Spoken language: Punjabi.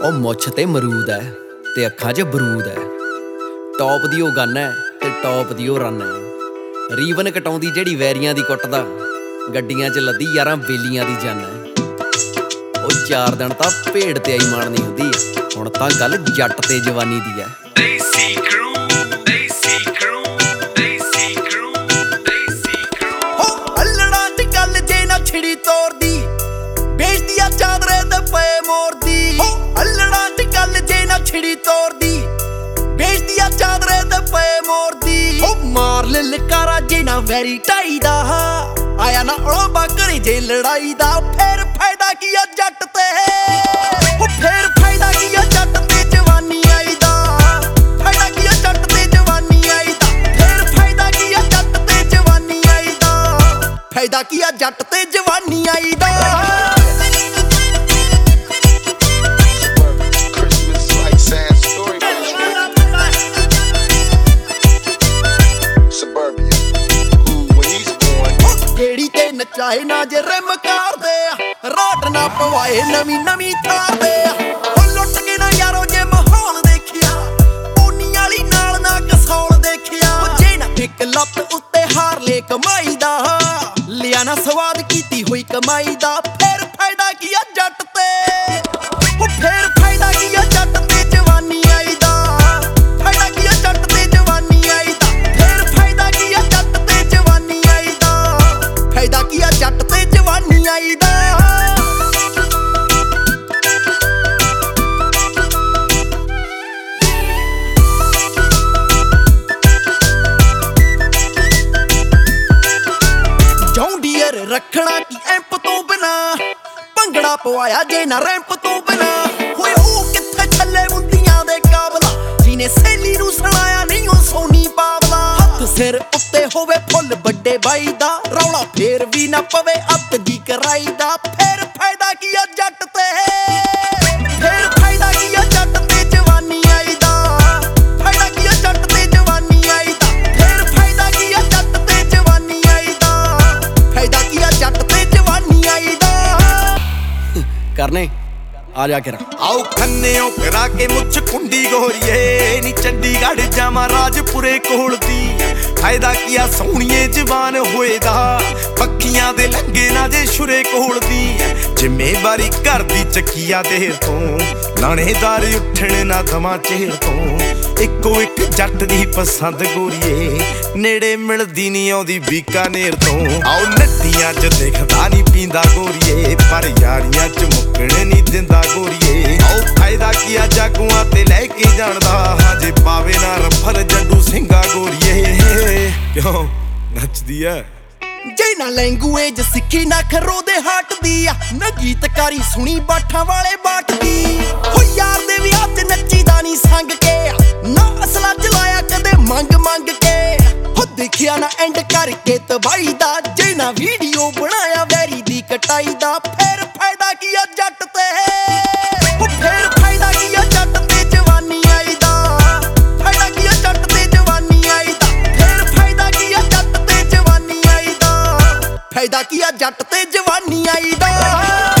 ਉਹ ਮੁੱਛ ਤੇ ਮਰੂਦ ਹੈ ਤੇ ਅੱਖਾਂ 'ਚ ਬਰੂਦ ਹੈ ਟੌਪ ਦੀ ਉਹ ਗਨ ਹੈ ਤੇ ਟੌਪ ਦੀ ਉਹ ਰਨ ਹੈ ਰੀਵਨ ਕਟਾਉਂਦੀ ਜਿਹੜੀ ਵੈਰੀਆਂ ਦੀ ਕੁੱਟਦਾ ਗੱਡੀਆਂ 'ਚ ਲੱਦੀ ਯਾਰਾਂ ਬੇਲੀਆਂ ਦੀ ਜਨ ਹੈ ਉਹ ਚਾਰ ਦਿਨ ਤਾਂ ਭੇਡ ਤੇ ਆਈ ਮਾਰਨੀ ਹੁੰਦੀ ਹੈ ਹੁਣ ਤਾਂ ਗੱਲ ਜੱਟ ਤੇ ਜਵਾਨੀ ਦੀ ਹੈ ਮਾਰ ਲੈ ਲਕਾਰਾ ਜੇ ਨਾ ਵੈਰੀ ਟਾਈ ਦਾ। ਆਇਆ ਨਾ ਉਹ ਬਾਕਰੀ ਜੇ ਲੜਾਈ ਦਾ। ਫੇਰ ਫਾਇਦਾ ਕੀ ਆ ਜੱਟ ਤੇ? ਹੋ ਫੇਰ ਫਾਇਦਾ ਕੀ ਆ ਜੱਟ ਤੇ ਜਵਾਨੀ ਆਈ ਦਾ? ਫਾਇਦਾ ਕੀ ਆ ਜੱਟ ਤੇ ਜਵਾਨੀ ਆਈ ਦਾ? ਫੇਰ ਫਾਇਦਾ ਕੀ ਆ ਜੱਟ ਤੇ ਜਵਾਨੀ ਆਈ ਦਾ? ਫਾਇਦਾ ਕੀ ਆ ਜੱਟ ਤੇ ਜਵਾਨੀ ਆਈ ਦਾ? ਤੇ ਨਚਾਏ ਨਾ ਜੇ ਰਿਮ ਕਰਦੇ ਆ, ਰਾਟ ਨਾ ਪਵਾਏ ਨਵੀਂ ਨਵੀਂ ਥਾਂ ਤੇ ਆ। ਉਹ ਲੁੱਟ ਕੇ ਨਾ ਯਾਰੋ ਜੇ ਮਾਹੌਲ ਦੇਖਿਆ, ਪੋਨੀ ਵਾਲੀ ਨਾਲ ਨਾ ਕਸੌਲ ਦੇਖਿਆ। ਉਹ ਜੇ ਨਾ ਇੱਕ ਲੱਤ ਉੱਤੇ ਹਾਰ ਲੈ ਕਮਾਈ ਦਾ, ਲਿਆ ਨਾ ਸਵਾਦ ਕੀਤੀ ਹੋਈ ਕਮਾਈ ਦਾ, ਫੇਰ ਫਾਇਦਾ ਕੀ ਆ ਜੱਟ ਪਵਾਇਆ ਜੇ ਨਾ ਰੈਂਪ ਤੋਂ ਬਿਨਾ। ਹੋਏ ਉਹ ਕਿੱਥੇ ਛੱਲੇ ਮੁੰਦੀਆਂ ਦੇ ਕਾਬਲਾ? ਜਿਹਨੇ ਸੇਲੀ ਨੂੰ ਸੁਣਾਇਆ ਨਹੀਂ, ਉਹ ਸੋਨੀ ਪਾਵਲਾ। ਹੱਥ ਸਿਰ ਉੱਤੇ ਹੋਵੇ ਫੁੱਲ ਵੱਡੇ ਬਾਈ ਦਾ। ਰੌਲਾ ਫੇਰ ਵੀ ਨਾ ਪਵੇ ਅੱਤ ਦੀ ਕਰਾਈ ਦਾ। ਫੇਰ ਫਾਇਦਾ ਕੀ ਆ ਜੱਟ ਤੇ? ਕਰਨੇ। ਆ ਜਾ ਕੇ ਆਓ ਖੰਨਿਓ, ਕਰਾ ਕੇ ਮੁੱਛ ਕੁੰਡੀ ਗੋਰੀਏ। ਨੀ ਚੰਡੀਗੜ੍ਹ ਜਾਵਾਂ ਰਾਜਪੁਰੇ ਕੋਲ ਦੀ। ਫਾਇਦਾ ਕੀਆ ਸੋਹਣੀਏ ਜਵਾਨ ਹੋਏਦਾ ਪੱਕੀਆਂ ਦੇ ਲੰਗੇ ਨਾ ਜੇ ਸ਼ੁਰੇ ਕੋਲ ਦੀ। ਜ਼ਿੰਮੇਵਾਰੀ ਘਰ ਦੀ ਚੱਕੀਆ ਦੇਰ ਤੋਂ। ਲਾਣੇਦਾਰ ਉੱਠਣ ਨਾ ਦਮਾ ਚਿਹਰ ਤੋਂ। ਇੱਕੋ ਇੱਕ ਜੱਟ ਦੀ ਪਸੰਦ ਗੋਰੀਏ। ਨੇੜੇ ਮਿਲਦੀ ਨਹੀਂ ਆਉਂਦੀ ਬੀਕਾਨੇਰ ਤੋਂ। ਆਓ ਨੱਟੀਆਂ 'ਚ ਦੇਖਦਾ ਨਹੀਂ ਪੀਂਦਾ ਗੋਰੀਏ। ਪਰ ਯਾਰੀਆਂ 'ਚ ਮੁੱਕਣ ਨਹੀਂ ਦਿੰਦਾ ਗੋਰੀਏ। ਆਓ ਫਾਇਦਾ ਕੀਆ ਜਾਗੂਆਂ ਤੇ ਲੈ ਕੇ ਜਾਣਦਾ ਹਜੇ ਪਾਵੇ ਨਾ ਰਫਲ ਜੱਡੂ ਸਿੰਘਾ ਗੋਰੀਏ। ਕਿਉਂ? ਨੱਚਦੀ ਐ। ਜੇ ਨਾ ਲੈਂਗੁਏਜ ਸਿੱਖੀ ਨਾ ਖਰੋ ਦੇ ਹਟਦੀ ਆ। ਨਾ ਗੀਤਕਾਰੀ ਸੁਣੀ ਬਾਠਾਂ ਵਾਲੇ ਬਾਟਦੀ। ਹੋ ਯਾਰ ਦੇ ਵਿਆਹ 'ਚ ਨੱਚੀਦਾ ਨਹੀਂ ਸੰਗ ਕੇ ਨਾ ਅਸਲਾ ਚਲਾਇਆ ਕਦੇ ਮੰਗ ਮੰਗ ਕੇ। ਹੋ ਦੇਖਿਆ ਨਾ ਐਂਡ ਕਰਕੇ ਤਬਾਈ ਦਾ। ਜੇ ਨਾ ਵੀਡੀਓ ਬਣਾਇਆ ਵੈਰੀ ਦੀ ਕਟਾਈ ਦਾ। ਫੇਰ ਫਾਇਦਾ ਕੀ ਆ ਜੱਟ ਤੇ ਜਵਾਨੀ ਆਈ ਦਾ